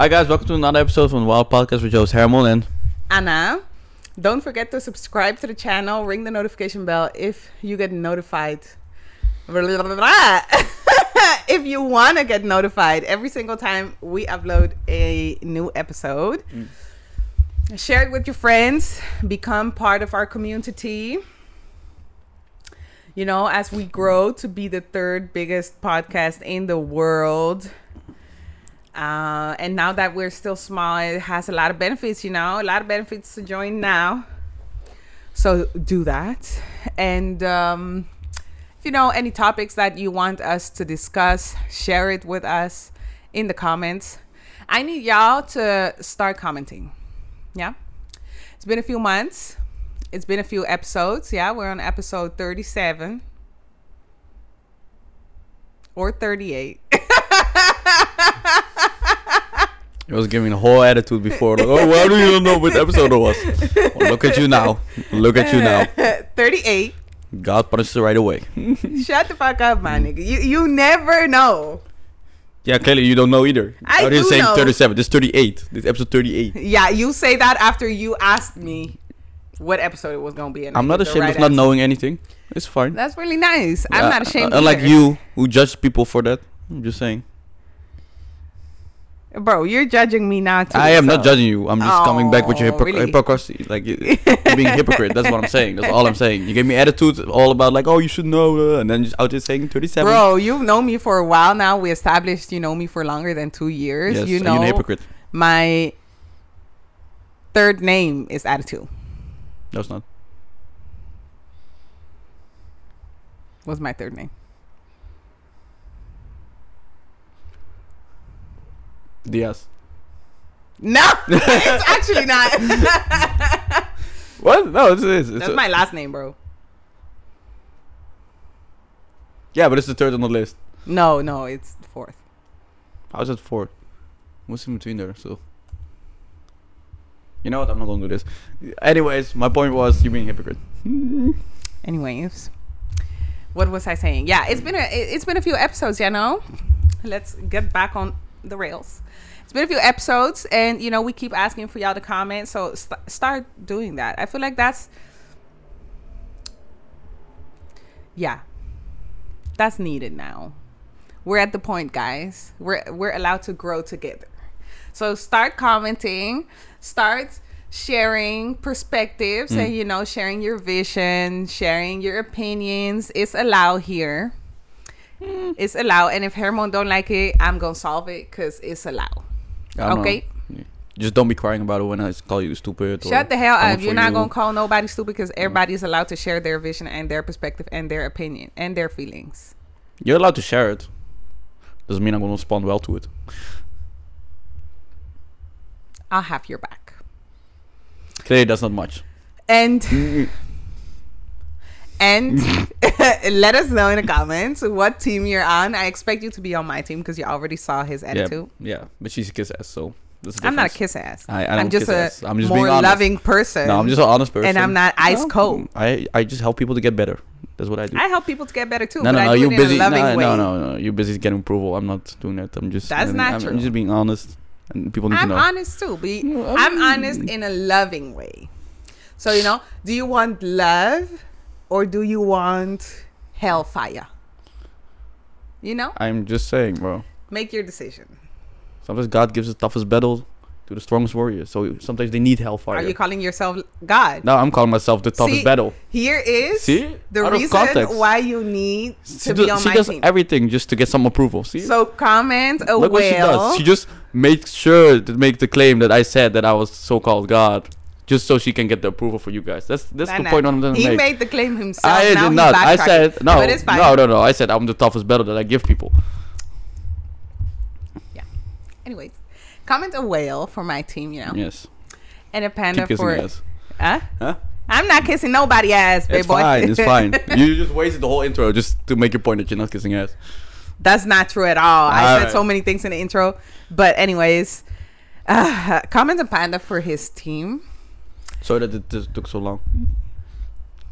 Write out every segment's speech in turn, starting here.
Hi guys, welcome to another episode from the Wild Podcast with Joost Hermel and Anna. Don't forget to subscribe to the channel, ring the notification bell if you get notified. if you want to get notified every single time we upload a new episode. Mm. Share it with your friends, become part of our community. You know, as we grow to be the third biggest podcast in the world. Uh, and now that we're still small, it has a lot of benefits, you know, a lot of benefits to join now. So do that. And um, if you know any topics that you want us to discuss, share it with us in the comments. I need y'all to start commenting. Yeah. It's been a few months. It's been a few episodes. Yeah, we're on episode 37 or 38. he was giving a whole attitude before. Like, oh, why do you know what episode it was? Well, look at you now. Look at you now. 38. God punished it right away. Shut the fuck up, my nigga. You you never know. Yeah, clearly you don't know either. I didn't do say know. 37. This is 38. This episode 38. Yeah, you say that after you asked me what episode it was gonna be. I I'm not ashamed right of not knowing anything. It's fine. That's really nice. I'm Yeah, not ashamed. uh, Unlike either. you, who judge people for that. I'm just saying. Bro. You're judging me now too. I am not judging you. I'm just coming back with your Oh, hypocr- really? hypocrisy. Like you, you're being a hypocrite. That's what I'm saying. That's all I'm saying. You gave me attitude all about like, oh, you should know, uh, and then just out here saying 37. Bro, you've known me for a while now. We established you know me for longer than two years. yes, you you're know a hypocrite. my third name is Attitude. No, it's not. What's my third name. Diaz. No, it's actually not. What? No, it's, it's That's my last name, bro. yeah, but it's the third on the list. No, no, it's fourth. How's it fourth? What's in between there? So. You know what? I'm not gonna do this. Anyways, my point was you being a hypocrite. Anyways, what was I saying? Yeah, it's been a it- it's been a few episodes, you know. Let's get back on the rails. It's been a few episodes, and you know we keep asking for y'all to comment, so st- start doing that. I feel like that's yeah, that's needed now. We're at the point, guys. We're we're allowed to grow together. So start commenting, start sharing perspectives and mm. you know sharing your vision, sharing your opinions. It's allowed here. Mm. It's allowed and if Hermon don't like it, I'm going to solve it cuz it's allowed. Okay. Yeah. Just don't be crying about it when I call you stupid. Shut the hell up. You're not you. going to call nobody stupid cuz everybody's allowed to share their vision and their perspective and their opinion and their feelings. You're allowed to share it. Doesn't mean I'm gonna respond well to it. I'll have your back. Clearly, that's not much. And and let us know in the comments what team you're on. I expect you to be on my team because you already saw his attitude. Yeah, yeah, but she's a kiss ass, so I'm not a kiss ass. I- I I'm just a. I'm just more loving person. No, I'm just an honest person, And I'm not ice No, cold. I I just help people to get better. That's what I do. I help people to get better too. no, no, I no. You it busy? no, way. no, no, no. You're busy getting approval. I'm not doing that. I'm just. That's I'm, not I'm, true. I'm just being honest, and people need I'm to know. honest too. No, I I'm honest in a loving way. So you know, do you want love or do you want hellfire? You know, I'm just saying, bro. make your decision. Sometimes God gives the toughest battle to the strongest warrior. So sometimes they need hellfire. Are you calling yourself God? no, I'm calling myself the toughest See, battle. Here is See? the Out reason why you need She, to do- be on she my does team. everything just to get some approval. See? So comment a Look what she does. whale. She just makes sure to make the claim that I said that I was so-called God, just so she can get the approval for you guys. That's that's Nah, the nah. point I'm gonna He make. made the claim himself. I did not. I said no. But it's fine. No, no, no. I said I'm the toughest battle that I give people. Yeah. Anyways, comment a whale for my team, you know, Yes. and a panda Keep for. ass. Huh? Huh? I'm not kissing nobody ass, baby It's boy. fine. It's fine. you just wasted the whole intro just to make your point that you're not kissing ass. That's not true at all. I said Alright. so many things in the intro, but anyways, uh, comment a panda for his team. Sorry that it just took so long.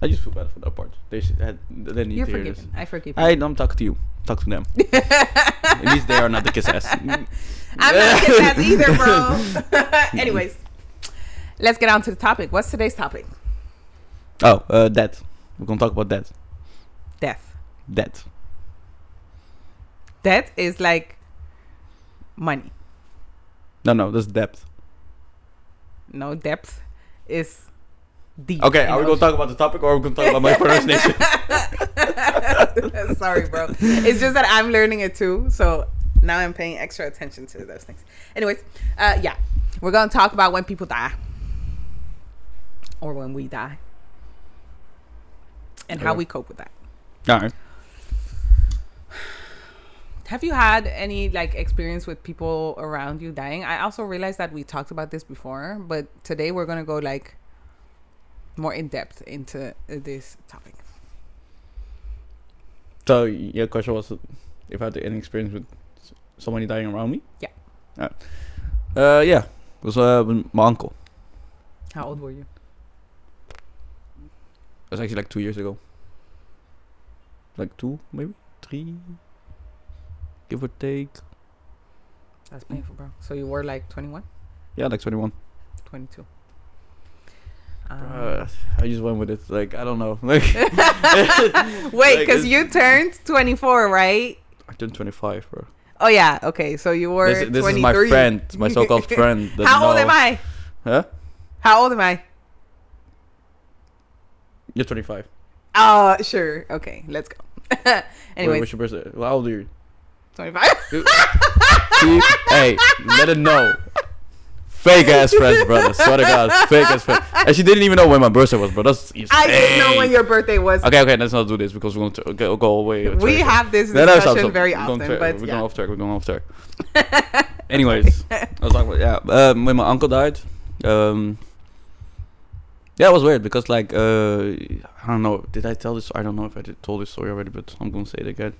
I just feel bad for that part. They should had they need You're to hear this. forgiven. I forgive you. I don't talk to you. Talk to them. At least they are not the kiss ass. I'm not kiss ass either, bro. Anyways, let's get on to the topic. What's today's topic? Oh, uh, debt. We're gonna talk about death. Death. Death. Debt is like money. No, no, that's debt. No depth is deep. Okay, are we gonna talk about the topic or are we gonna talk about my pronunciation? Sorry, bro. It's just that I'm learning it too, so now I'm paying extra attention to those things. Anyways, uh, yeah, we're gonna talk about when people die, or when we die, and how we cope with that. Alright. Have you had any like experience with people around you dying? I also realized that we talked about this before, but today we're gonna go like more in depth into this topic. So your question was if I had any experience with somebody dying around me? Yeah. Uh, uh yeah. It was uh, my uncle. How old were you? It was actually like two years ago. Like two, maybe three, give or take. That's painful, bro. So you were like 21, Yeah, like twenty-one. 22. Um, Uh, I just went with it. Like I don't know. Like Wait, because it's- you turned 24, right? I turned twenty-five, bro. Oh yeah. Okay, so you were. This, this is my 23. friend, my so-called friend. that How old am I? Huh? How old am I? You're twenty-five. Oh, sure. Okay, let's go. anyway, Anyways, what's your birthday? How old are you? 25. See? hey, let it know. Fake ass friends, brother. Swear to God, fake ass friends. And she didn't even know when my birthday was, bro. That's insane. I didn't know when your birthday was. Okay, okay, let's not do this because we're going to go, away. we have this No, discussion very We're often, but we're yeah. going off track. We're going off track. Anyways, I was about yeah. Um, when my uncle died, um, yeah, it was weird because like uh, I don't know. Did I tell this? I don't know if I did told this story already, but I'm gonna say it again.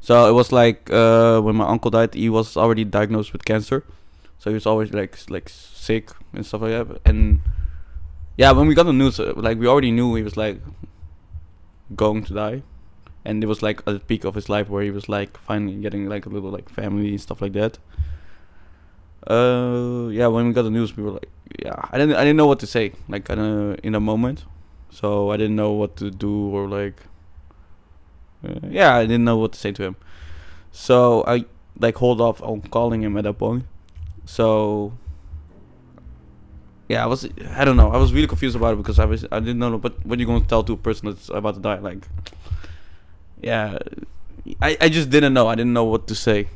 So it was like uh, when my uncle died, he was already diagnosed with cancer, so he was always like like sick and stuff like that. And yeah, when we got the news, uh, like we already knew he was like going to die and it was like at the peak of his life where he was like finally getting like a little like family and stuff like that. Uh, yeah, when we got the news, we were like, yeah, I didn't, I didn't know what to say, like in a in a moment, so I didn't know what to do or like, yeah, I didn't know what to say to him, so I like hold off on calling him at that point, so. Yeah, I was. I don't know. I was really confused about it because I was. I didn't know. But what you gonna tell to a person that's about to die? Like, yeah I, I just didn't know i didn't know what to say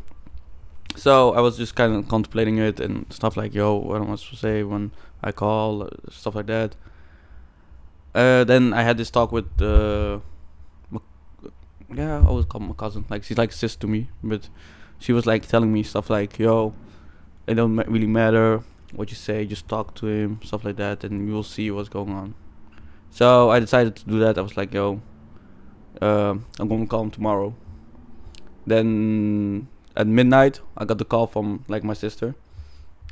so i was just kind of contemplating it and stuff like yo what am i supposed to say when i call uh, stuff like that uh, then i had this talk with uh, yeah i always call my cousin like she's like sis to me but she was like telling me stuff like yo it don't ma- really matter what you say just talk to him stuff like that and you'll see what's going on so i decided to do that i was like yo uh, I'm gonna call him tomorrow. Then at midnight, I got the call from like my sister,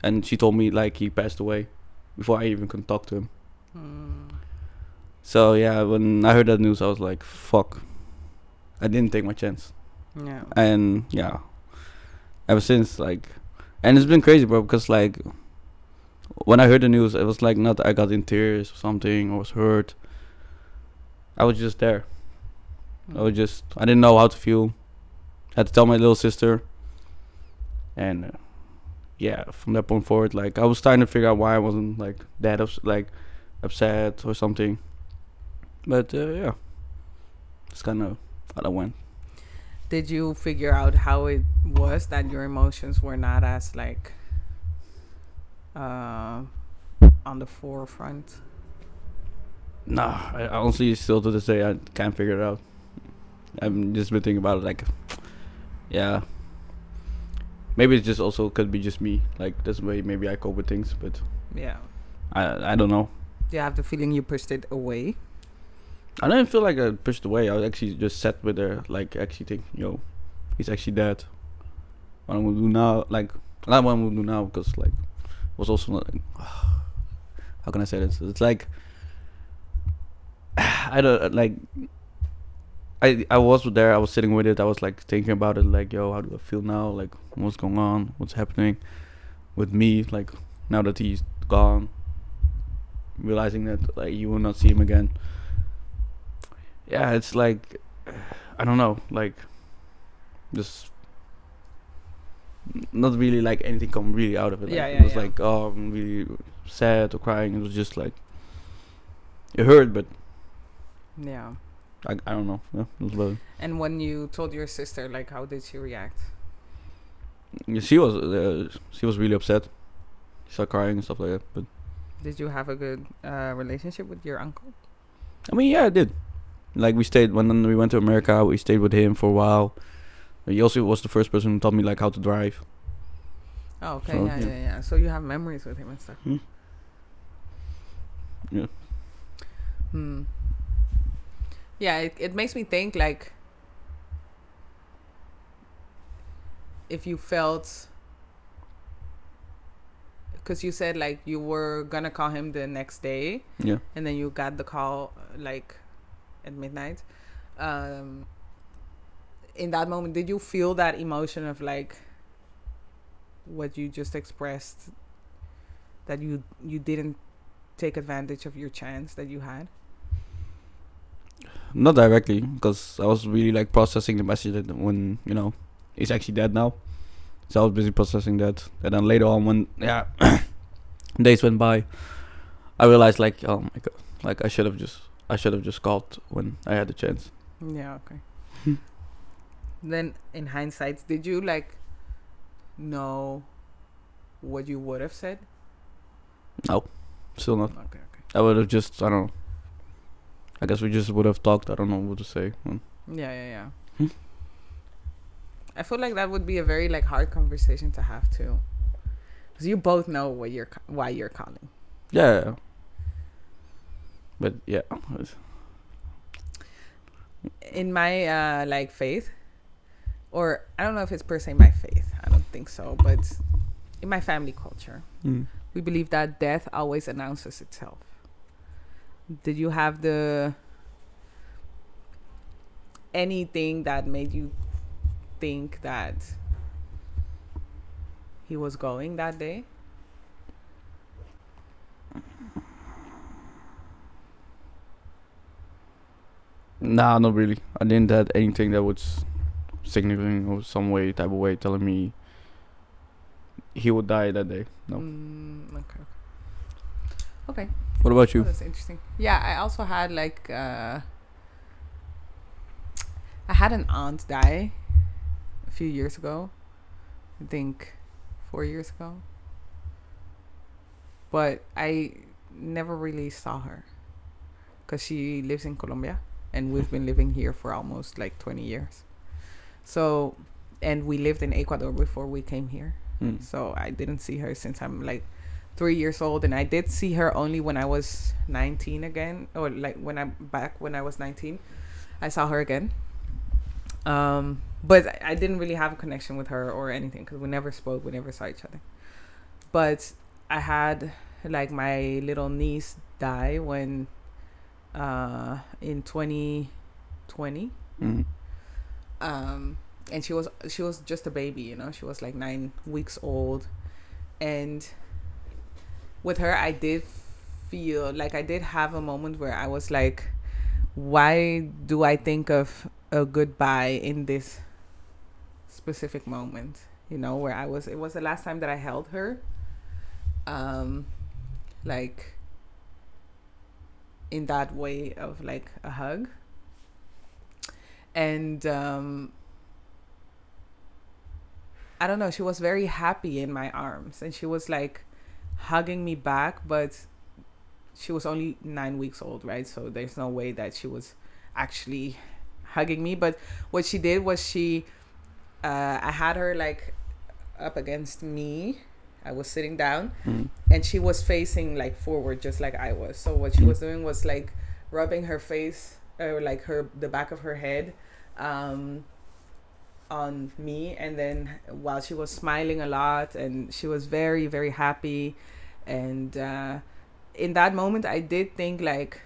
and she told me like he passed away before I even could talk to him. Hmm. So yeah, when I heard that news, I was like, "Fuck!" I didn't take my chance, Yeah. and yeah, ever since like, and it's been crazy, bro. Because like, when I heard the news, it was like not I got in tears or something or was hurt. I was just there. I was just I didn't know how to feel. I had to tell my little sister. And uh, yeah, from that point forward, like I was trying to figure out why I wasn't like that ups- like upset or something. But uh, yeah, it's kind of how that went. Did you figure out how it was that your emotions were not as like uh, on the forefront? Nah, I I honestly still to this day I can't figure it out. I'm just been thinking about it like, yeah. Maybe it just also could be just me. Like this way, maybe I cope with things, but Yeah. I I don't know. Do you have the feeling you pushed it away? I didn't feel like I pushed away. I was actually just sat with her, like actually think, yo, he's actually dead. What I'm gonna do now, like not what I'm gonna do now, because like was also Like, how can I say this? It's like I don't uh, like. I I was there. I was sitting with it. I was like thinking about it. Like, yo, how do I feel now? Like, what's going on? What's happening with me? Like, now that he's gone, realizing that like you will not see him again. Yeah, it's like I don't know. Like, just not really like anything come really out of it. Like, Yeah, it was yeah. like oh, I'm really sad or crying. It was just like it hurt, but Yeah. I, I don't know. Yeah, it was about And when you told your sister, like, how did she react? She was uh, she was really upset. She started crying and stuff like that. But Did you have a good uh, relationship with your uncle? I mean, yeah, I did. Like we stayed when we went to America. We stayed with him for a while. He also was the first person who taught me like how to drive. Oh, okay. So, yeah, yeah. yeah, yeah. So you have memories with him and stuff. Hmm. Yeah. Hmm. Yeah, it, it makes me think like if you felt because you said like you were gonna call him the next day Yeah. and then you got the call like at midnight. Um in that moment did you feel that emotion of like what you just expressed that you you didn't take advantage of your chance that you had? Not directly, because I was really like processing the message that when you know he's actually dead now. So I was busy processing that, and then later on when yeah days went by, I realized like oh my god, like I should have just I should have just called when I had the chance. Yeah, okay. then in hindsight, did you like know what you would have said? No. Still not. Okay, okay. I would have just I don't know. I guess we just would have talked. I don't know what to say. Mm. Yeah, yeah, yeah. Hmm. I feel like that would be a very like hard conversation to have too, because you both know what you're why you're calling. Yeah. But yeah, In my uh like faith, or I don't know if it's per se my faith. I don't think so, but in my family culture, mm. we believe that death always announces itself. Did you have the anything that made you think that he was going that day? Nah, not really. I didn't have anything that was signaling or some way, type of way, telling me he would die that day. No. Mm, okay. Okay. What about Oh, you? that's interesting. Yeah, I also had like uh I had an aunt die a few years ago. I think 4 years ago. But I never really saw her cuz she lives in Colombia and we've been living here for almost like 20 years. So and we lived in Ecuador before we came here. Mm. So I didn't see her since I'm like three years old, and I did see her only when I was 19 again, or like when I'm back when I was 19. I saw her again. Um, but I- I didn't really have a connection with her or anything because we never spoke, we never saw each other. But I had like my little niece die when uh in 2020 Mm. um and she was she was just a baby you know she was like nine weeks old. And with her i did feel like i did have a moment where i was like why do i think of a goodbye in this specific moment you know where i was it was the last time that i held her. Um like in that way of like a hug and um I don't know, she was very happy in my arms and she was like hugging me back, but she was only nine weeks old, right? So there's no way that she was actually hugging me. But what she did was she, uh, I had her like up against me. I was sitting down Mm. and she was facing like forward just like I was. So what she was doing was like rubbing her face or like her the back of her head um on me and then while she was smiling a lot and she was very very happy and uh in that moment I did think like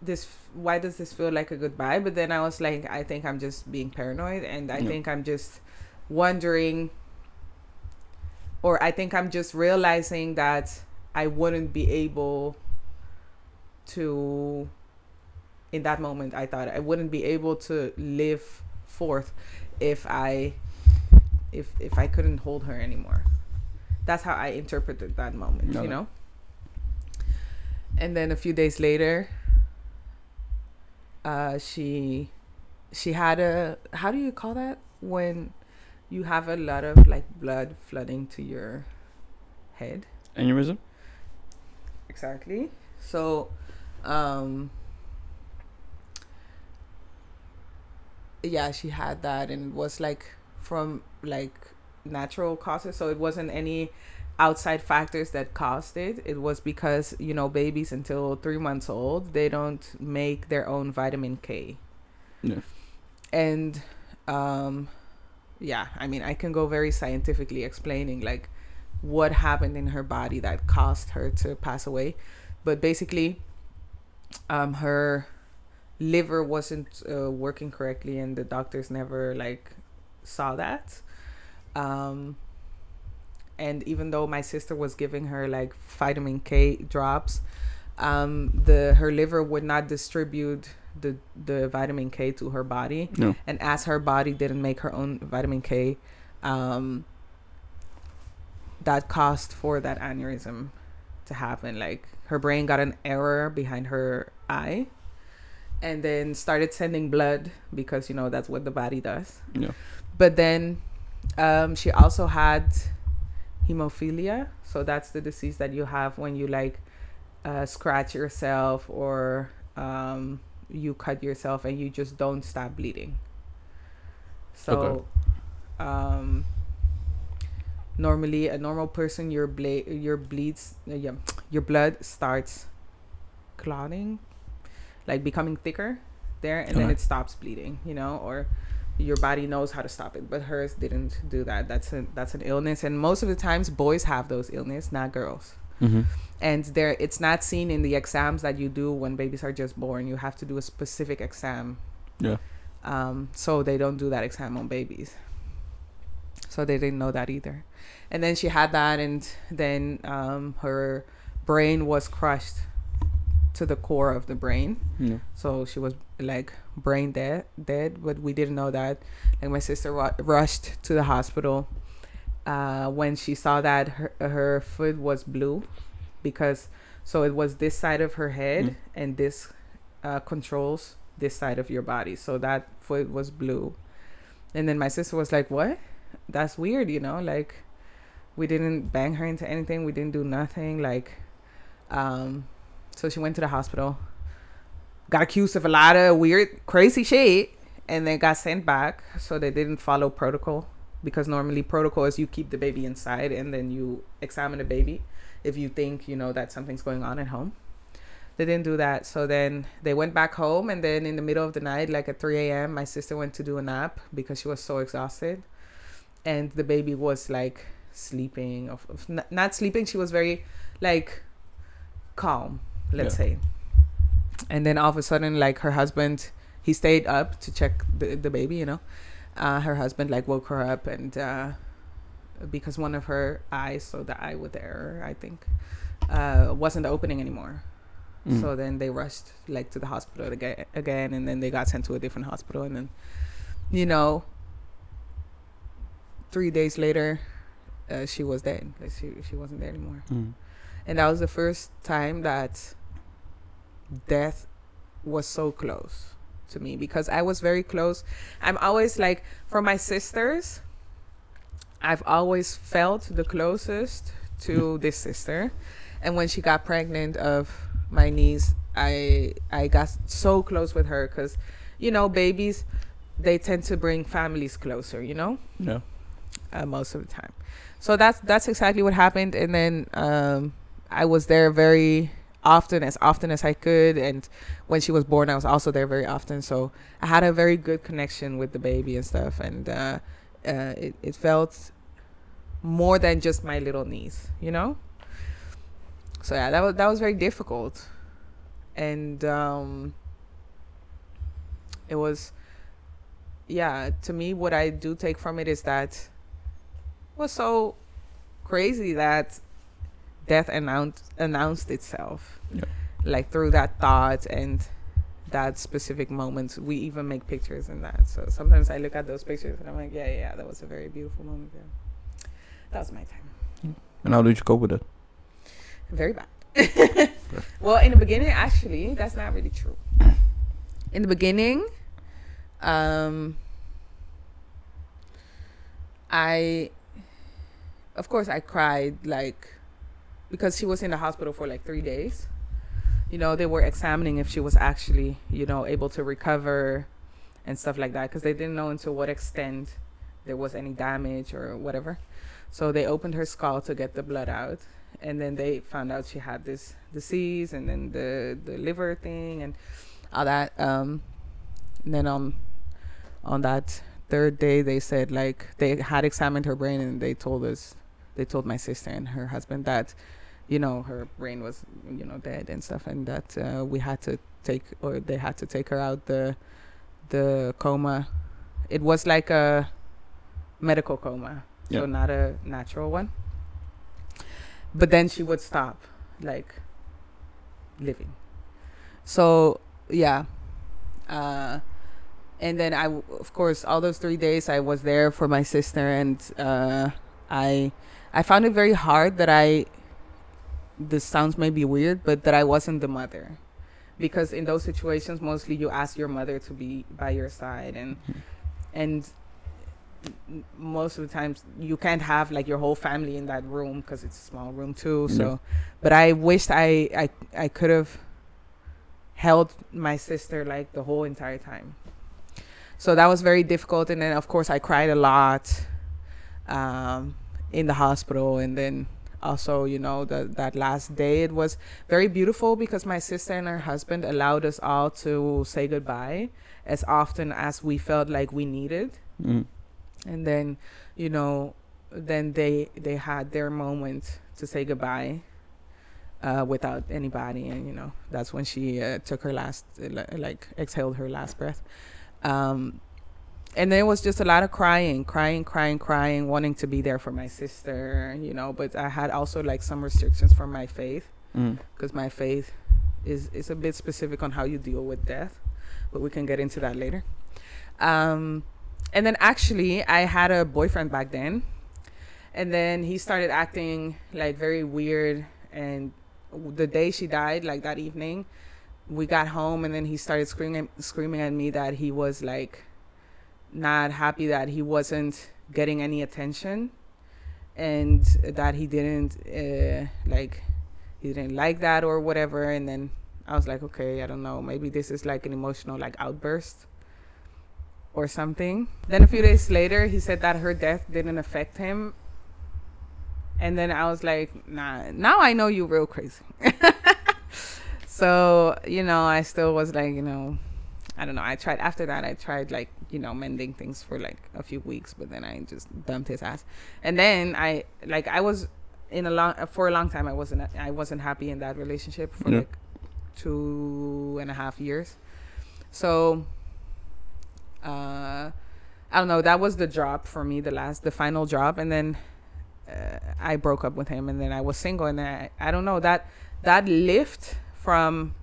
this why does this feel like a goodbye but then i was like i think i'm just being paranoid and i Yeah. think i'm just wondering or i think i'm just realizing that i wouldn't be able to in that moment i thought i wouldn't be able to live forth if i if if i couldn't hold her anymore. That's how i interpreted that moment Okay. you know? And then a few days later uh she she had a how do you call that? When you have a lot of like blood flooding to your head. Aneurysm? exactly. So um yeah she had that and it was like from like natural causes. So it wasn't any outside factors that caused it. It was because you know babies until three months old they don't make their own vitamin k. Yeah. and um yeah i mean i can go very scientifically explaining like what happened in her body that caused her to pass away. But basically um her liver wasn't uh, working correctly and the doctors never like saw that. Um and even though my sister was giving her like vitamin k drops um the her liver would not distribute the the vitamin k to her body No. and as her body didn't make her own vitamin K, um, that caused for that aneurysm to happen. Like her brain got an error behind her eye, and then started sending blood because you know that's what the body does. Yeah. But then um, she also had hemophilia, so that's the disease that you have when you like uh, scratch yourself or um, you cut yourself and you just don't stop bleeding. So, um, normally a normal person, your blade, your bleeds, uh, yeah, your blood starts clotting, like becoming thicker there, and then it stops bleeding. You know, or your body knows how to stop it, but hers didn't do that. That's a that's an illness, and most of the times boys have those illness, not girls Mm-hmm. and there it's not seen in the exams that you do when babies are just born. You have to do a specific exam. Yeah. um, so they don't do that exam on babies. So they didn't know that either. And then she had that and then um, her brain was crushed to the core of the brain. Yeah. so she was like brain dead dead but we didn't know that. Like my sister ru- rushed to the hospital uh, when she saw that her, her foot was blue because so it was this side of her head Mm. and this uh, controls this side of your body. So that foot was blue. And then my sister was like what? That's weird you know like we didn't bang her into anything. We didn't do nothing. Like um so she went to the hospital got accused of a lot of weird crazy shit and then got sent back. So they didn't follow protocol because normally protocol is you keep the baby inside and then you examine the baby if you think you know that something's going on at home. They didn't do that. So then they went back home and then in the middle of the night like at 3 a.m my sister went to do a nap because she was so exhausted. And the baby was like sleeping of, of n- not sleeping she was very like calm let's Yeah. say. And then all of a sudden like her husband he stayed up to check the, the baby you know uh, her husband like woke her up and uh, because one of her eyes so the eye with the error i think uh, wasn't opening anymore Mm. so then they rushed like to the hospital again, again and then they got sent to a different hospital and then you know three days later uh, she was dead like she, she wasn't there anymore Mm. and that was the first time that death was so close to me because I was very close. I'm always like for my sisters, I've always felt the closest to this sister. And when she got pregnant of my niece, I I got so close with her cuz you know, babies they tend to bring families closer, you know? Yeah. uh, most of the time. So that's that's exactly what happened, and then um, I was there very often, as often as I could, and when she was born, I was also there very often. So I had a very good connection with the baby and stuff, and uh, uh, it it felt more than just my little niece, you know. So yeah, that was that was very difficult, and um, it was yeah to me what i do take from it is that it was so crazy that death announced announced itself Yeah. like through that thought and that specific moment we even make pictures in that. So sometimes i look at those pictures and i'm like yeah yeah, yeah that was a very beautiful moment yeah that was my time. And how did you cope with it? very bad. Well in the beginning actually that's not really true. In the beginning um i of course i cried like because she was in the hospital for like three days. You know they were examining if she was actually you know able to recover and stuff like that because they didn't know until what extent there was any damage or whatever. So they opened her skull to get the blood out and then they found out she had this disease and then the the liver thing and all that um and then on on that third day they said like they had examined her brain and they told us they told my sister and her husband that you know her brain was you know dead and stuff and that uh, we had to take or they had to take her out the the coma. It was like a medical coma Yeah. so not a natural one. But then she would stop like living. So yeah uh and then i w- of course all those three days i was there for my sister and uh i i found it very hard that i this sounds maybe weird but that i wasn't the mother. Because in those situations mostly you ask your mother to be by your side and and most of the times you can't have like your whole family in that room because it's a small room too so. Yeah. but i wished i i, I could have held my sister like the whole entire time. So that was very difficult and then of course i cried a lot um, in the hospital and then also you know the, that last day it was very beautiful because my sister and her husband allowed us all to say goodbye as often as we felt like we needed. Mm. and then you know then they they had their moment to say goodbye uh, without anybody. And you know that's when she uh, took her last uh, like exhaled her last breath. Um, and then it was just a lot of crying crying crying crying wanting to be there for my sister you know but i had also like some restrictions from my faith Mm. because my faith is is a bit specific on how you deal with death but we can get into that later um and then actually i had a boyfriend back then and then he started acting like very weird and the day she died like that evening we got home and then he started screaming screaming at me that he was like not happy that he wasn't getting any attention and that he didn't uh, like he didn't like that or whatever. And then i was like okay i don't know. Maybe this is like an emotional like outburst or something. Then a few days later he said that her death didn't affect him. And then i was like nah now i know you real crazy. So you know i still was like you know i don't know i tried after that i tried like you know mending things for like a few weeks but then i just dumped his ass. And then i like i was in a long for a long time i wasn't i wasn't happy in that relationship for Yeah. like two and a half years. So uh i don't know that was the drop for me the last the final drop. And then uh, i broke up with him and then i was single. And then I, I don't know that that lift from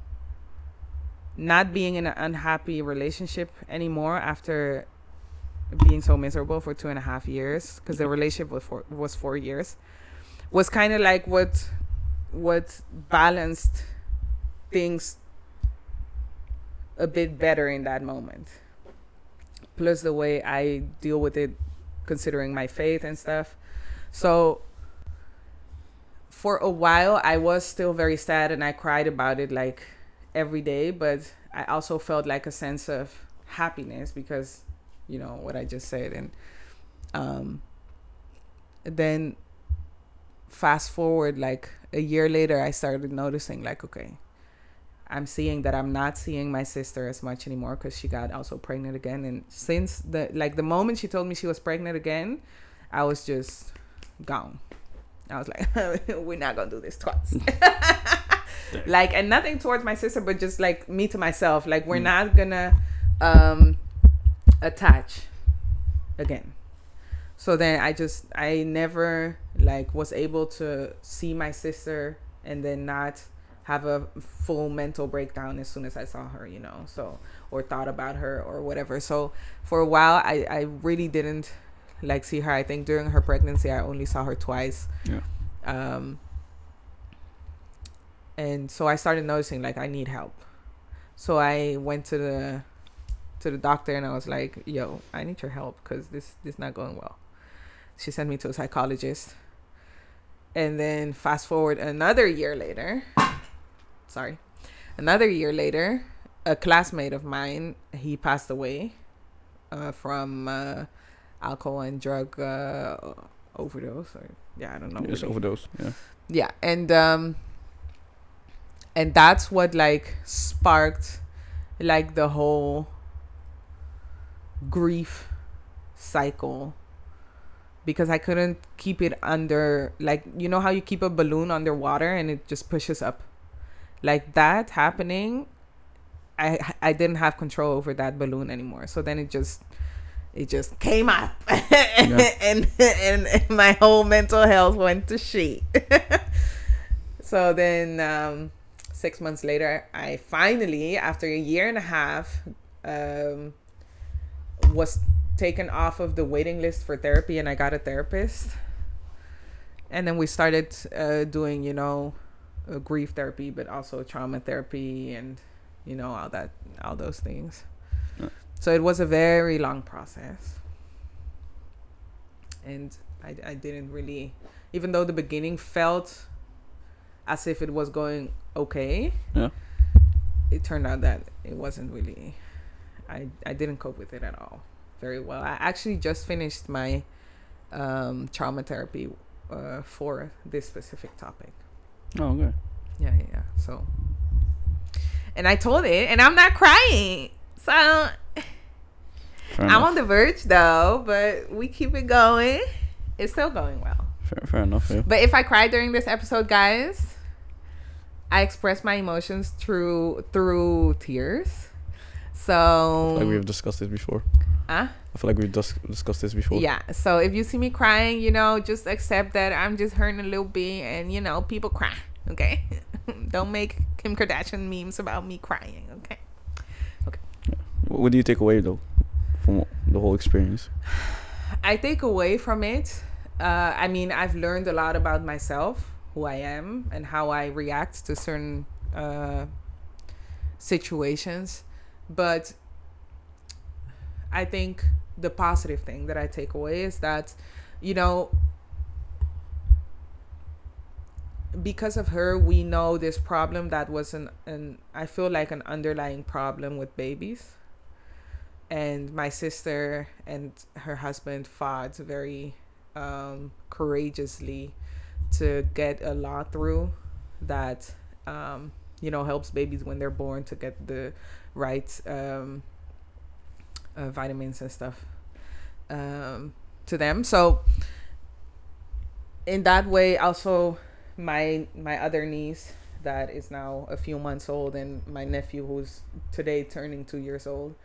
not being in an unhappy relationship anymore after being so miserable for two and a half years because the relationship was four, was four years was kind of like what what balanced things a bit better in that moment. Plus the way i deal with it considering my faith and stuff. So for a while i was still very sad and i cried about it like every day but i also felt like a sense of happiness because you know what i just said. And um then fast forward like a year later i started noticing like okay i'm seeing that i'm not seeing my sister as much anymore because she got also pregnant again. And since the like the moment she told me she was pregnant again i was just gone. I was like we're not gonna do this twice like and nothing towards my sister but just like me to myself. Like we're Mm. not gonna um attach again. So then i just i never like was able to see my sister and then not have a full mental breakdown as soon as i saw her you know so or thought about her or whatever. So for a while i i really didn't like see her. I think during her pregnancy i only saw her twice. Yeah. um and so i started noticing like i need help so i went to the to the doctor and i was like yo i need your help because this this not going well she sent me to a psychologist and then fast forward another year later sorry another year later a classmate of mine he passed away uh, from uh, alcohol and drug uh, overdose or yeah i don't know Just overdose. Yeah. yeah and um and that's what like sparked like the whole grief cycle. Because i couldn't keep it under like you know how you keep a balloon underwater and it just pushes up? Like that happening i i didn't have control over that balloon anymore. So then it just it just came up. And, and, and my whole mental health went to shit. So then um six months later i finally after a year and a half um was taken off of the waiting list for therapy and i got a therapist. And then we started uh, doing you know uh, grief therapy but also trauma therapy and you know all that all those things. So it was a very long process. And I, I didn't really even though the beginning felt as if it was going okay. Yeah. it turned out that it wasn't really i i didn't cope with it at all very well. I actually just finished my um trauma therapy uh, for this specific topic. Oh, okay. yeah yeah, yeah. So and i told it and i'm not crying. So Fair i'm enough. on the verge though but we keep it going. It's still going well fair, fair enough. Yeah. but if I cry during this episode, guys, I express my emotions through through tears. So, Like we've discussed this before. huh? I feel like we've dis- discussed this before. yeah. So if you see me crying, you know, just accept that I'm just hurting a little bit, and you know, people cry. Okay, don't make Kim Kardashian memes about me crying. Okay. Okay. what do you take away though from the whole experience? I take away from it. Uh, I mean, I've learned a lot about myself, who I am, and how I react to certain uh, situations. But I think the positive thing that I take away is that, you know, because of her, we know this problem that was an, an I feel like an underlying problem with babies and my sister and her husband fought very um, courageously to get a law through that um, you know helps babies when they're born to get the right um, uh, vitamins and stuff um, to them. So in that way, also my my other niece that is now a few months old and my nephew who's today turning two years old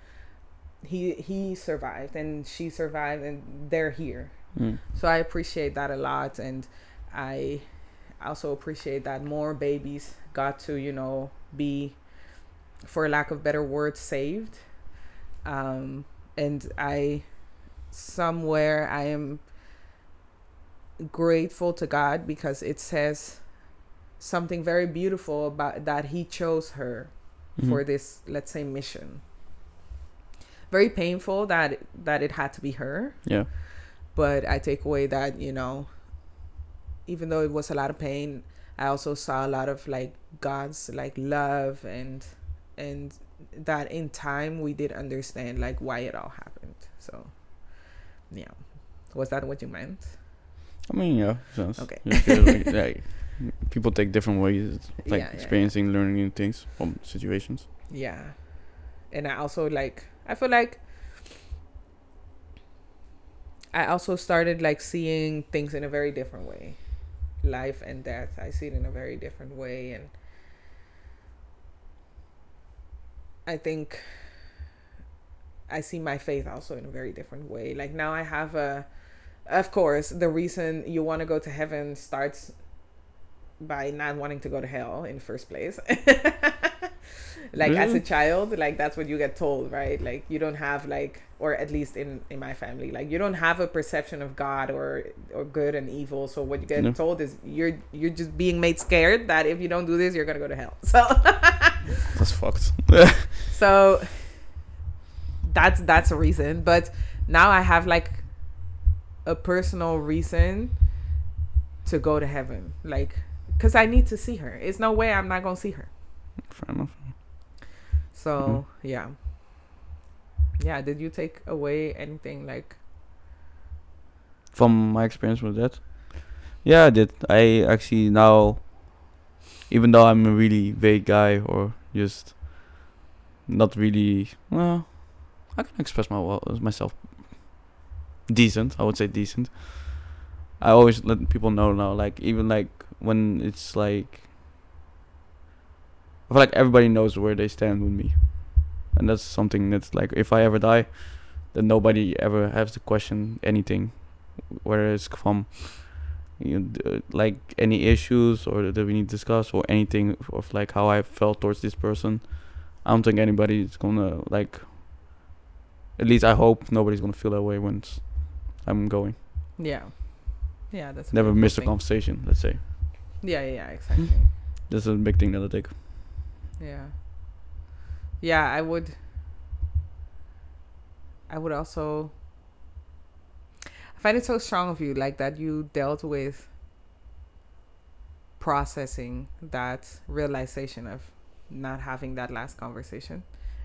he he survived and she survived and they're here Mm. so i appreciate that a lot and i also appreciate that more babies got to you know be for lack of better words saved um and i somewhere i am grateful to god because it says something very beautiful about that he chose her for Mhm. this let's say mission very painful that that it had to be her Yeah. But i take away that you know even though it was a lot of pain i also saw a lot of like god's like love and and that in time we did understand like why it all happened so yeah was that what you meant I mean, yeah. Sense. Okay. Like, like, people take different ways, like Yeah, yeah, experiencing, learning new things from situations. yeah and i also like i feel like I also started like seeing things in a very different way. Life and death, I see it in a very different way and I think I see my faith also in a very different way. Like now I have a of course, the reason you want to go to heaven starts by not wanting to go to hell in the first place. like as a mm. child, like that's what you get told, right? Like you don't have like or at least in in my family, like you don't have a perception of God or or good and evil. So what you get No. told is you're you're just being made scared that if you don't do this, you're going to go to hell. So That's fucked. so that's that's a reason but now i have like a personal reason to go to heaven like because i need to see her it's no way i'm not gonna see her Fair enough. so mm-hmm. yeah yeah did you take away anything like From my experience with that, yeah, I did. I actually now, even though I'm a really vague guy or just not really, well, I can express my well, myself decent. I would say decent. I always let people know now, like even like when it's like, I feel like everybody knows where they stand with me, and that's something that's like if I ever die, then nobody ever has to question anything, whether it's from you know, like any issues or that we need to discuss or anything of like how I felt towards this person. I don't think anybody's gonna like. At least I hope nobody's gonna feel that way when I'm going. yeah yeah that's Never miss a conversation. Let's say yeah yeah, yeah exactly that's a big thing that I take. Yeah. Yeah, I would I would also I find it so strong of you like that you dealt with processing that realization of not having that last conversation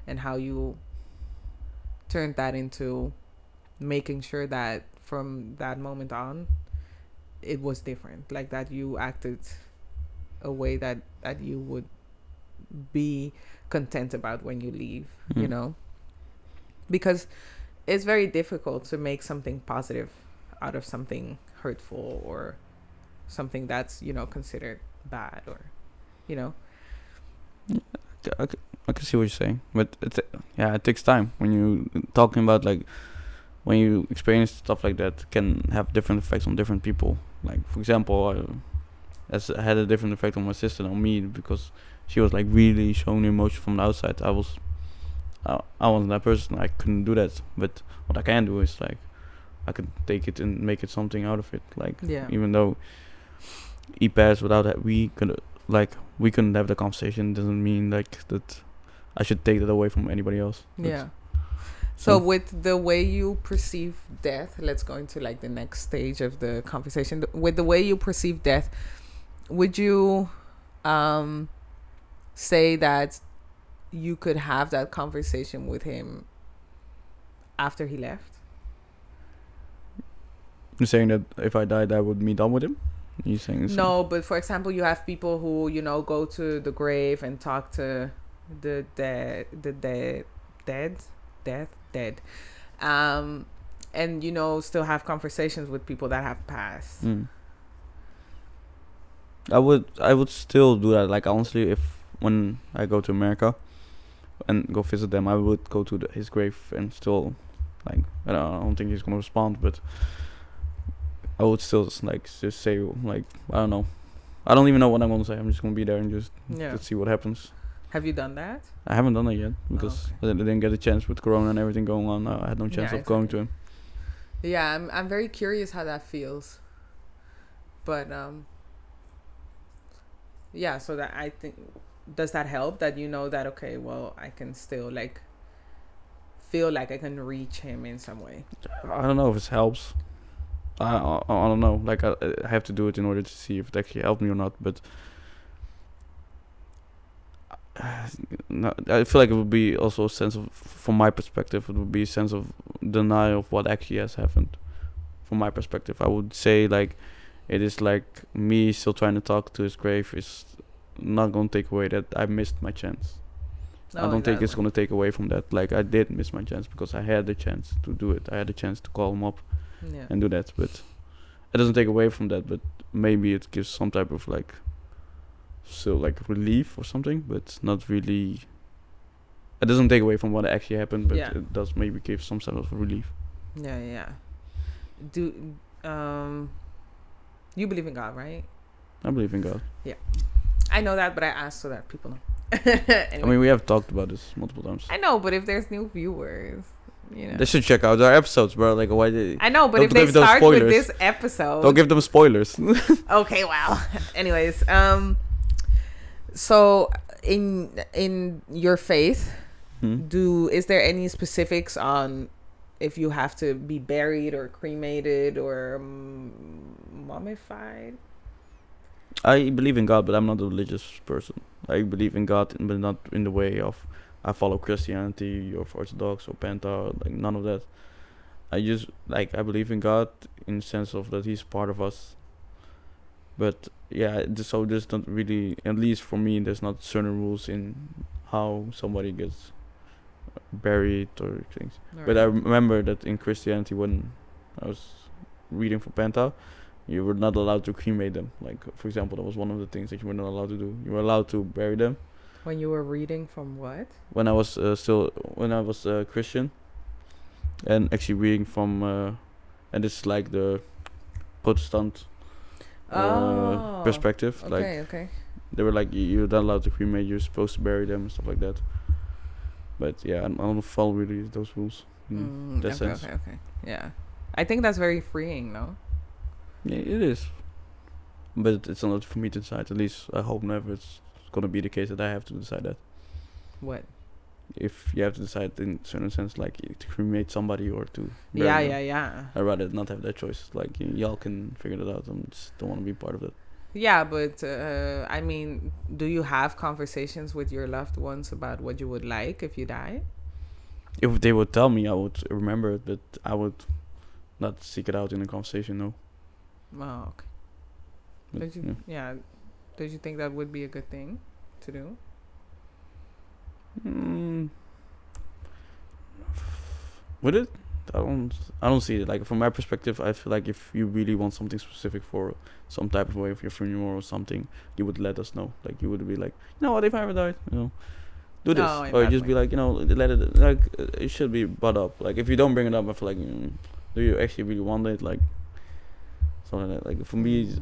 and how you turned that into making sure that from that moment on it was different like that you acted a way that that you would be content about when you leave you Mm. know because it's very difficult to make something positive out of something hurtful or something that's you know considered bad or you know i can see what you're saying, but it, yeah, it takes time when you're talking about like when you experience stuff like that can have different effects on different people. Like for example, I, as had a different effect on my sister on me because she was like really showing emotion from the outside. I was, I, I wasn't that person. I couldn't do that. But what I can do is like, I can take it and make it something out of it. Like yeah even though he passed without that we could like we couldn't have the conversation doesn't mean like that I should take that away from anybody else. Yeah so so- with the way you perceive death let's go into like the next stage of the conversation Th- with the way you perceive death would you um say that you could have that conversation with him after he left You're saying that if I died I would meet up with him? You saying so- No, but for example, you have people who you know go to the grave and talk to the dead, the dead, dead, death, dead, um, and you know still have conversations with people that have passed. Mm. I would I would still do that. Like honestly, if when I go to America and go visit them, I would go to the, his grave and still like I don't, I don't think he's gonna respond, but I would still just, like just say like I don't know. I don't even know what I'm gonna say. I'm just gonna be there and just Yeah. just see what happens. Have you done that? I haven't done that yet because okay. I didn't- I didn't get a chance with Corona and everything going on. I had no chance Yeah, of going to him. Yeah, I'm. I'm very curious how that feels. But um. Yeah, so that I think does that help that you know that okay, well I can still like feel like I can reach him in some way. I don't know if it helps. I, I I don't know. Like I, I have to do it in order to see if it actually helped me or not. But I feel like it would be also a sense of, from my perspective, it would be a sense of denial of what actually has happened. From my perspective, I would say like it is like me still trying to talk to his grave is not gonna take away that I missed my chance. I Oh, don't think it's gonna take away from that. Like I did miss my chance because I had the chance to do it. I had the chance to call him up Yeah. and do that. But it doesn't take away from that. But maybe it gives some type of like, still like relief or something. But not really It doesn't take away from what actually happened, but Yeah. it does maybe give some sort of relief. Yeah, yeah. Do um, you believe in God, right? I believe in God. I know that, but I asked so that people know. I mean, we have talked about this multiple times. I know, but if there's new viewers, you know. They should check out our episodes, bro. Like, why did? I know, but if they start with this episode, Don't give them spoilers. okay, wow. Anyways, um, so in in your faith, Hmm? do is there any specifics on if you have to be buried or cremated or um, mummified? I believe in God, but I'm not a religious person. I believe in God, but not in the way of I follow Christianity or Orthodox or Penta. Like none of that. I just like I believe in God in the sense of that He's part of us. But yeah, so there's not really, at least for me, there's not certain rules in how somebody gets buried or things. But I remember that in Christianity, when I was reading for Penta, you were not allowed to cremate them. Like, for example, that was one of the things that you were not allowed to do. You were allowed to bury them. when you were reading from what? When I was uh, still, when I was uh, Christian, and actually reading from, uh, and it's like the Protestant uh, Oh, perspective. Like Okay, okay. they were like, "Y- you're not allowed to cremate. You're supposed to bury them and stuff like that. But yeah, I don't- follow really those rules. In Mm, that okay, sense. okay, okay. Yeah, I think that's very freeing, no? Yeah, it is. But it's not for me to decide. At least I hope never it's gonna be the case that I have to decide that. What? If you have to decide in certain sense, like to cremate somebody or to. Yeah, them, yeah, yeah. I'd rather not have that choice. Like y'all can figure that out. I just don't want to be part of that. Yeah, but uh, I mean, do you have conversations with your loved ones about what you would like if you die? If they would tell me, I would remember it, but I would not seek it out in a conversation. No. Oh, okay. But, Don't you? Yeah. Don't you think that would be a good thing to do? Mm. Would it? I don't. I don't see it. Like from my perspective, I feel like if you really want something specific for some type of way of your funeral or something, you would let us know. Like you would be like, you know what, if I ever died, you know, do this, Oh, in or that just be like, you know, let it. Like it should be brought up. Like if you don't bring it up, I feel like, mm, do you actually really want it? Like something like that. Like for me,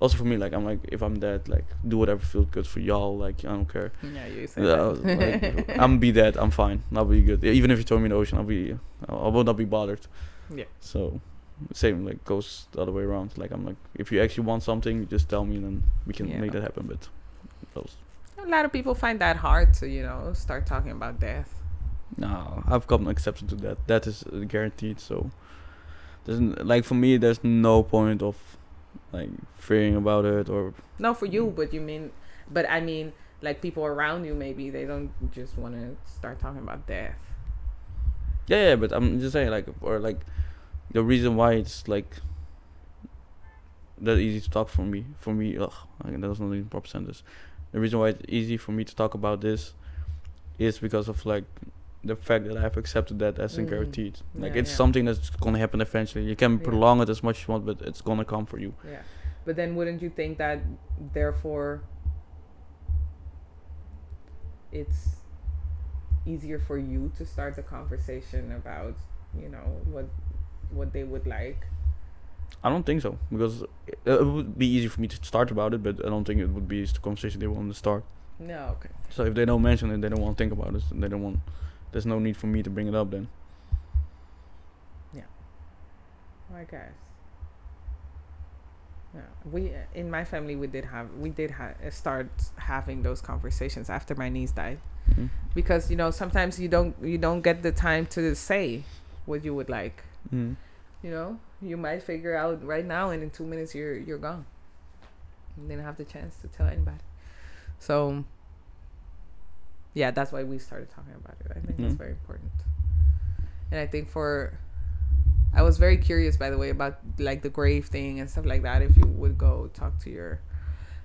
also for me, like I'm like, if I'm dead, like do whatever feels good for y'all. Like I don't care. Yeah, you said Yeah, like, I'm be dead. I'm fine. I'll be good. Even if you throw me in the ocean, I'll be. I I will not be bothered. Yeah. So, same like goes the other way around. Like I'm like, if you actually want something, you just tell me, and then we can Yeah. make that happen. But those, a lot of people find that hard to, you know, start talking about death. no, I've come accepted to that. That is guaranteed. So, there's like for me, there's no point of like fearing about it or No, for you, but you mean, but I mean, like people around you, maybe they don't just want to start talking about death. Yeah, yeah, but I'm just saying, like, or like, the reason why it's like that easy to talk for me, for me, ugh, that was not even proper sentence. The reason why it's easy for me to talk about this is because of like the fact that I've accepted that as Mm. guaranteed. Like, Yeah, it's yeah. something that's gonna happen eventually. You can Yeah. prolong it as much as you want, but it's gonna come for you. Yeah. But then wouldn't you think that therefore it's easier for you to start the conversation about, you know, what what they would like? I don't think so because it, it would be easy for me to start about it, but I don't think it would be the conversation they want to start. No, okay. So if they don't mention it, they don't want to think about it. And they don't want. There's no need for me to bring it up then. Yeah. I guess. Yeah, we in my family we did have we did ha- start having those conversations after my niece died Mm. because you know sometimes you don't you don't get the time to say what you would like Mm. you know you might figure out right now and in two minutes you're you're gone you didn't have the chance to tell anybody so yeah that's why we started talking about it i think that's Mhm. very important and i think for i was very curious by the way about like the grave thing and stuff like that if you would go talk to your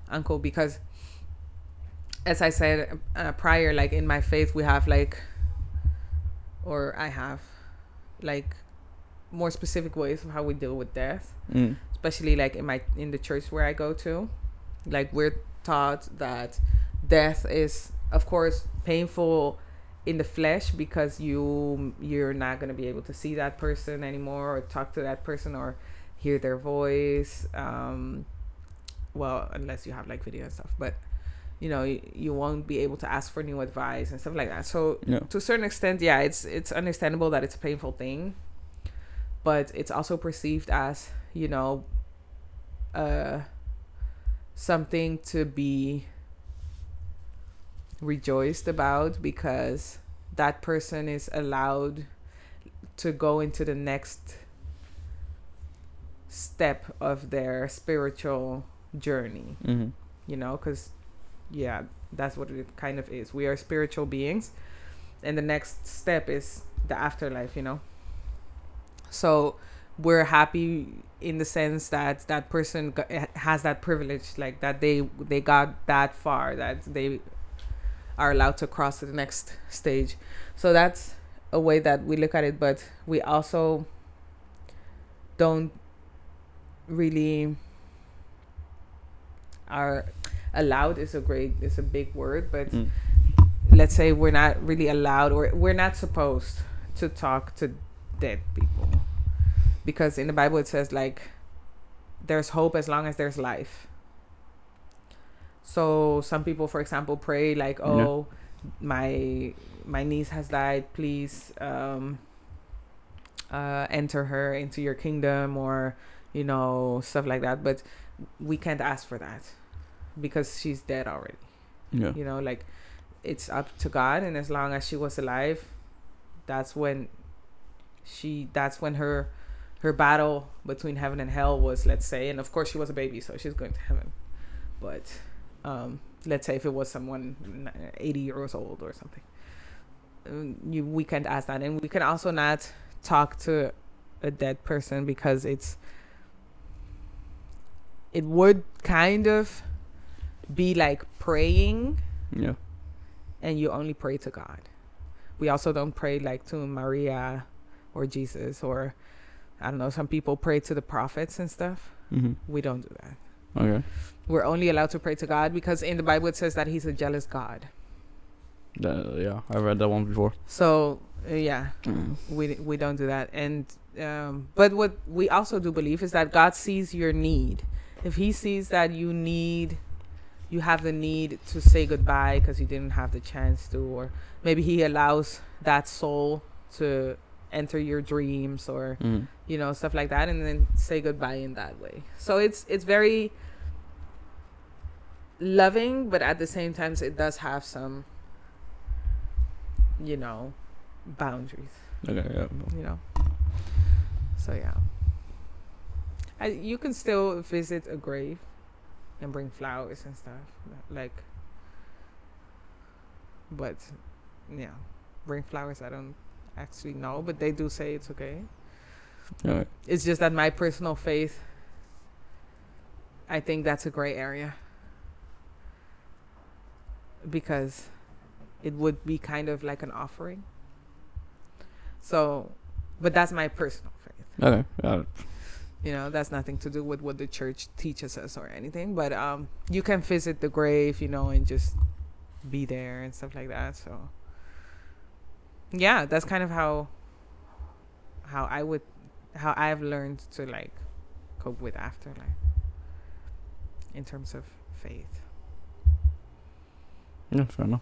uncle because as i said uh, prior like in my faith we have like or i have like more specific ways of how we deal with death Mm. especially like in my in the church where I go to. Like we're taught that death is of course painful in the flesh because you you're not going to be able to see that person anymore or talk to that person or hear their voice um well unless you have like video and stuff but you know you, you won't be able to ask for new advice and stuff like that so Yeah. to a certain extent yeah it's it's understandable that it's a painful thing but it's also perceived as you know uh something to be rejoiced about because that person is allowed to go into the next step of their spiritual journey Mm-hmm. you know because yeah that's what it kind of is we are spiritual beings and the next step is the afterlife you know so we're happy in the sense that that person has that privilege like that they they got that far that they are allowed to cross to the next stage. So that's a way that we look at it but we also don't really are allowed is a great is a big word but Mm. let's say we're not really allowed or we're not supposed to talk to dead people. Because in the bible it says like there's hope as long as there's life so some people for example pray like Yeah. oh my my niece has died. Please um uh enter her into your kingdom or you know stuff like that. But we can't ask for that because she's dead already. Yeah. you know like it's up to god and as long as she was alive that's when she that's when her her battle between heaven and hell was let's say. And of course she was a baby so she's going to heaven. But um let's say if it was someone 80 years old or something um, you we can't ask that and we can also not talk to a dead person because it's it would kind of be like praying Yeah. and you only pray to God. We also don't pray like to Maria or Jesus or I don't know, some people pray to the prophets and stuff. Mm-hmm. We don't do that. Okay. We're only allowed to pray to God because in the Bible it says that he's a jealous God. Uh, yeah, I read that one before. So, uh, yeah, Mm. we we don't do that. And um but what we also do believe is that God sees your need. If he sees that you need you have the need to say goodbye because you didn't have the chance to or maybe he allows that soul to enter your dreams or Mm. you know stuff like that and then say goodbye in that way so it's it's very loving but at the same time it does have some you know boundaries Okay. Yeah. you know so yeah I, you can still visit a grave and bring flowers and stuff like but yeah bring flowers i don't actually know but they do say it's okay Okay. it's just that my personal faith i think that's a gray area because it would be kind of like an offering so but that's my personal faith Okay. Yeah. you know that's nothing to do with what the church teaches us or anything but um you can visit the grave you know and just be there and stuff like that so yeah that's kind of how how i would how i've learned to like cope with afterlife in terms of faith Yeah. Fair enough.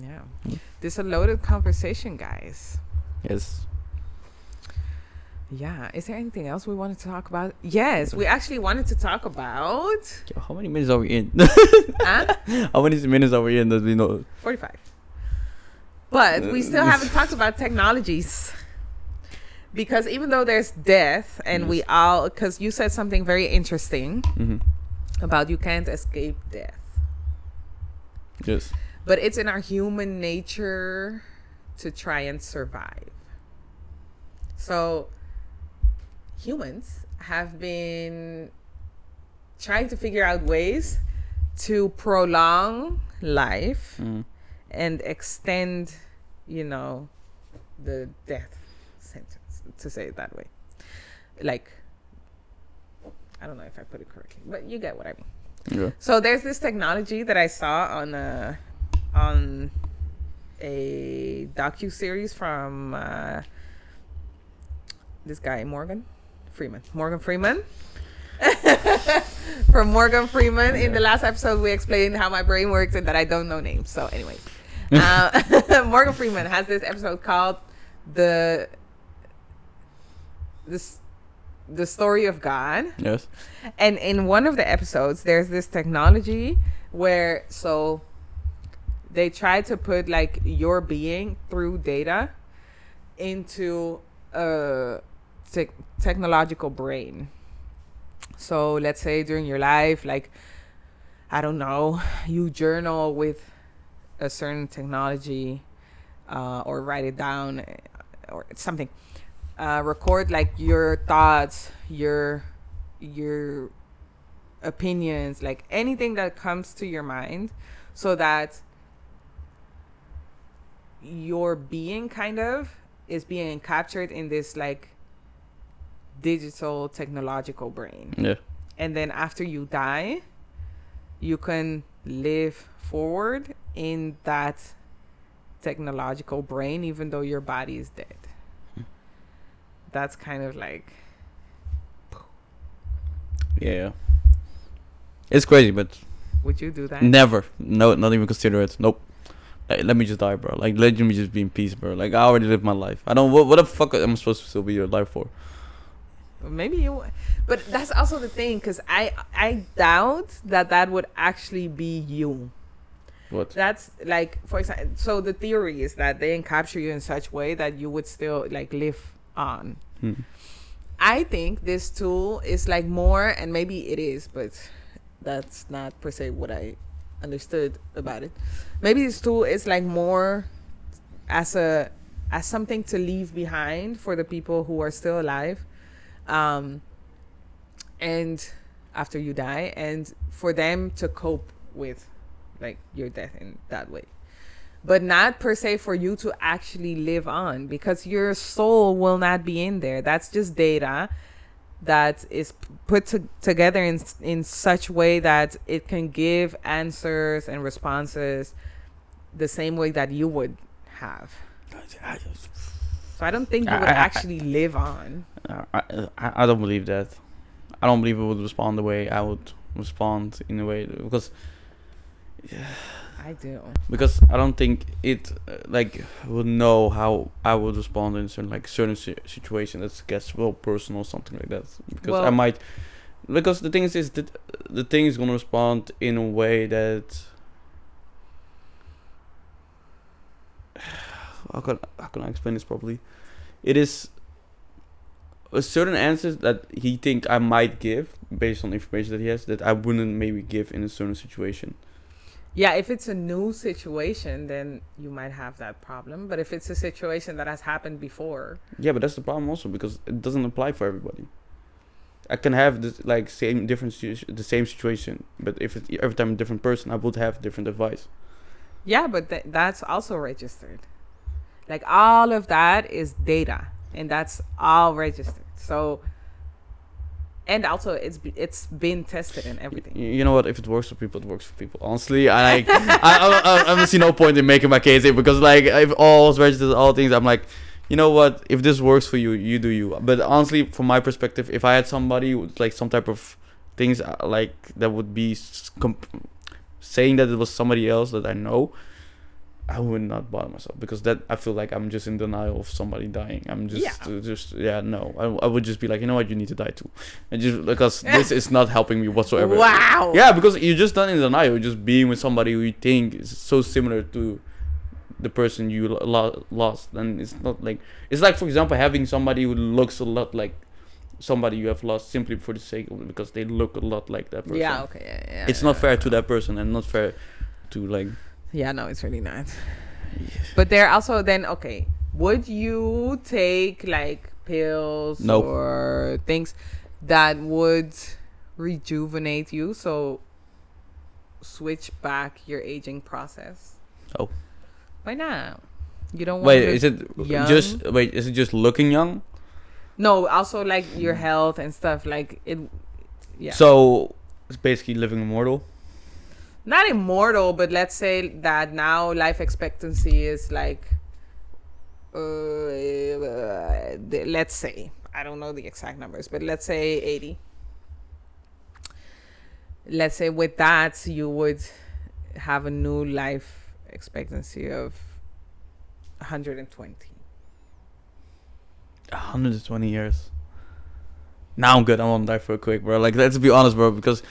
yeah Mm. this is a loaded conversation guys Yes. yeah is there anything else we wanted to talk about yes we actually wanted to talk about Yo, How many minutes are we in? huh? How many minutes are we in that we know? 45. But we still haven't talked about technologies. Because even though there's death, and we all, because you said something very interesting Mm-hmm. about you can't escape death. Yes. But it's in our human nature to try and survive. So humans have been trying to figure out ways to prolong life Mm. and extend, you know, the death sentence, to say it that way. Like, I don't know if I put it correctly, but you get what I mean. Yeah. So there's this technology that I saw on uh, on a docu series from uh, this guy Morgan Freeman. Morgan Freeman. from Morgan Freeman. In the last episode, we explained how my brain works and that I don't know names. So, anyways, uh, Morgan Freeman has this episode called the this the story of God. Yes. And in one of the episodes, there's this technology where so they try to put like your being through data into a te- technological brain. So let's say during your life, like I don't know, you journal with a certain technology, uh, or write it down, or something. Uh, record like your thoughts, your your opinions, like anything that comes to your mind, so that your being kind of is being captured in this like digital technological brain. Yeah. And then after you die, you can live forward in that technological brain even though your body is dead. That's kind of like Yeah. It's crazy, but would you do that? never. No, not even consider it. Nope. Like, let me just die, bro. Like, let me just be in peace, bro. Like, I already lived my life. I don't. What, what the fuck am I supposed to still be alive for? Maybe you, but that's also the thing because I I doubt that that would actually be you. What? That's like for example. So the theory is that they encapture you in such way that you would still like live on. Hmm. I think this tool is like more, and maybe it is, but that's not per se what I understood about it. Maybe this tool is like more as a as something to leave behind for the people who are still alive, um, and after you die, and for them to cope with like your death in that way but not per se for you to actually live on because your soul will not be in there. That's just data that is put to, together in in such way that it can give answers and responses the same way that you would have. So I don't think you would I- I- actually live on. I, I, I don't believe that. I don't believe it would respond the way I would respond in a way because I do. because I don't think it uh, like would know how I would respond in certain like certain si- situation that gets well personal or something like that because I might because the thing is, is that the thing is gonna respond in a way that how can how can I explain this properly? It is a certain answers that he think I might give based on information that he has that I wouldn't maybe give in a certain situation. Yeah, if it's a new situation, then you might have that problem. But if it's a situation that has happened before, Yeah, but that's the problem also because it doesn't apply for everybody. I can have this like same different situ- the same situation, but if it's every time a different person, I would have different advice. Yeah, but th- that's also registered. Like all of that is data, and that's all registered. So, and also it's it's been tested and everything. You know what? If it works for people, it works for people. Honestly, I like I, I, I, I see no point in making my case because like if all is registered, all things, I'm like, you know what? If this works for you, you do you. But honestly, from my perspective, if I had somebody with like some type of things uh, like that would be comp- saying that it was somebody else that I know, I would not bother myself because that I feel like I'm just in denial of somebody dying. I'm just Yeah. uh, just yeah no. I, I would just be like you know what you need to die too, and just because this is not helping me whatsoever. Wow. Yeah, because you're just not in denial. You're just being with somebody who you think is so similar to the person you lo- lo- lost, and it's not like it's like for example having somebody who looks a lot like somebody you have lost simply for the sake of because they look a lot like that person. Yeah. Okay. Yeah. yeah It's yeah, not fair to that person and not fair to like. Yeah. No, it's really not. But there also then okay. Would you take like pills Nope. or things that would rejuvenate you? So switch back your aging process. Oh. Why not? You don't want Wait, is it young? just wait? Is it just looking young? No, also like your health and stuff. Like it. Yeah. So it's basically living immortal. Not immortal, but let's say that now life expectancy is like, uh, let's say I don't know the exact numbers, but let's say eighty. Let's say with that you would have a new life expectancy of 120. 120 years. Now I'm good. I want to die for a quick, bro. Like, let's be honest, bro. Because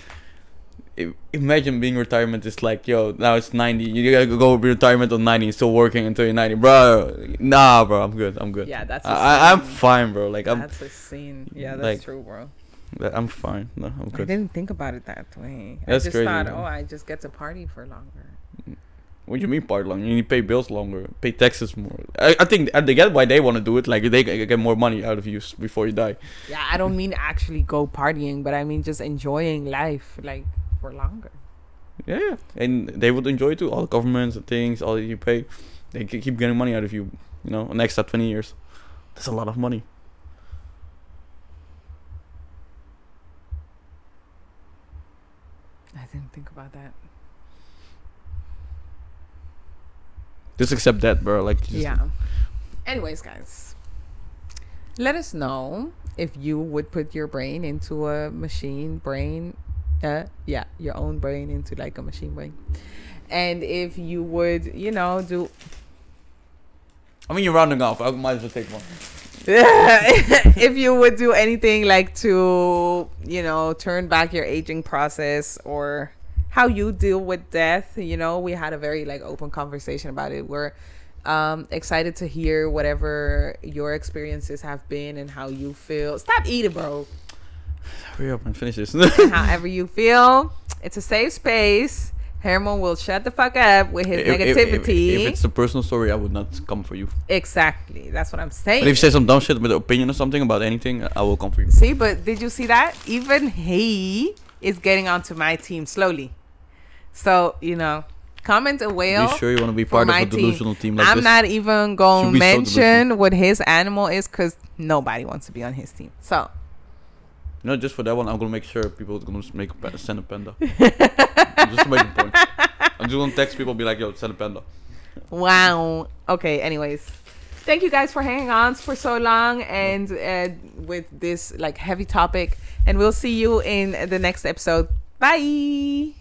imagine being retirement is like, yo, now it's 90. You gotta go retirement on 90, still working until you're 90, bro. Nah, bro. I'm good. I'm good. Yeah, that's. I, I'm fine, bro. Like, I'm, that's a scene. Yeah, that's like, true, bro. I'm fine. No, I'm good I didn't think about it that way. That's I just crazy, thought, man. oh, I just get to party for longer. What do you mean part longer? You need to pay bills longer, pay taxes more. I, I think I get why they want to do it. Like they get more money out of you before you die. Yeah, I don't mean actually go partying, but I mean just enjoying life like for longer. Yeah, yeah. and they would enjoy it too. All the governments and things, all you pay, they keep getting money out of you. You know, an extra twenty years. That's a lot of money. I didn't think about that. Just accept that, bro. Like, just, yeah. Anyways, guys, let us know if you would put your brain into a machine brain. Uh, yeah, your own brain into like a machine brain. And if you would, you know, do I mean, you're rounding off. I might as well take one. if you would do anything like to, you know, turn back your aging process or how you deal with death, you know, we had a very like open conversation about it. We're um excited to hear whatever your experiences have been and how you feel. Stop eating, bro. Hurry up and finish this. However you feel, it's a safe space. Herman will shut the fuck up with his If- if- if- negativity. If, it's a personal story, I would not come for you. exactly. That's what I'm saying. But if you say some dumb shit with an opinion or something about anything, I will come for you. See, but did you see that? Even he is getting onto my team slowly. So, you know, comment a whale. you sure you want to be part of a delusional team, like I'm this? not even going to be so mention what his animal is because nobody wants to be on his team. So, You know, just for that one, I'm gonna make sure people are gonna make a pa- send a panda. just to make a point. I'm just gonna text people, be like, "Yo, send a panda." wow. Okay, anyways. Thank you guys for hanging on for so long and uh, with this like heavy topic. And we'll see you in the next episode. Bye.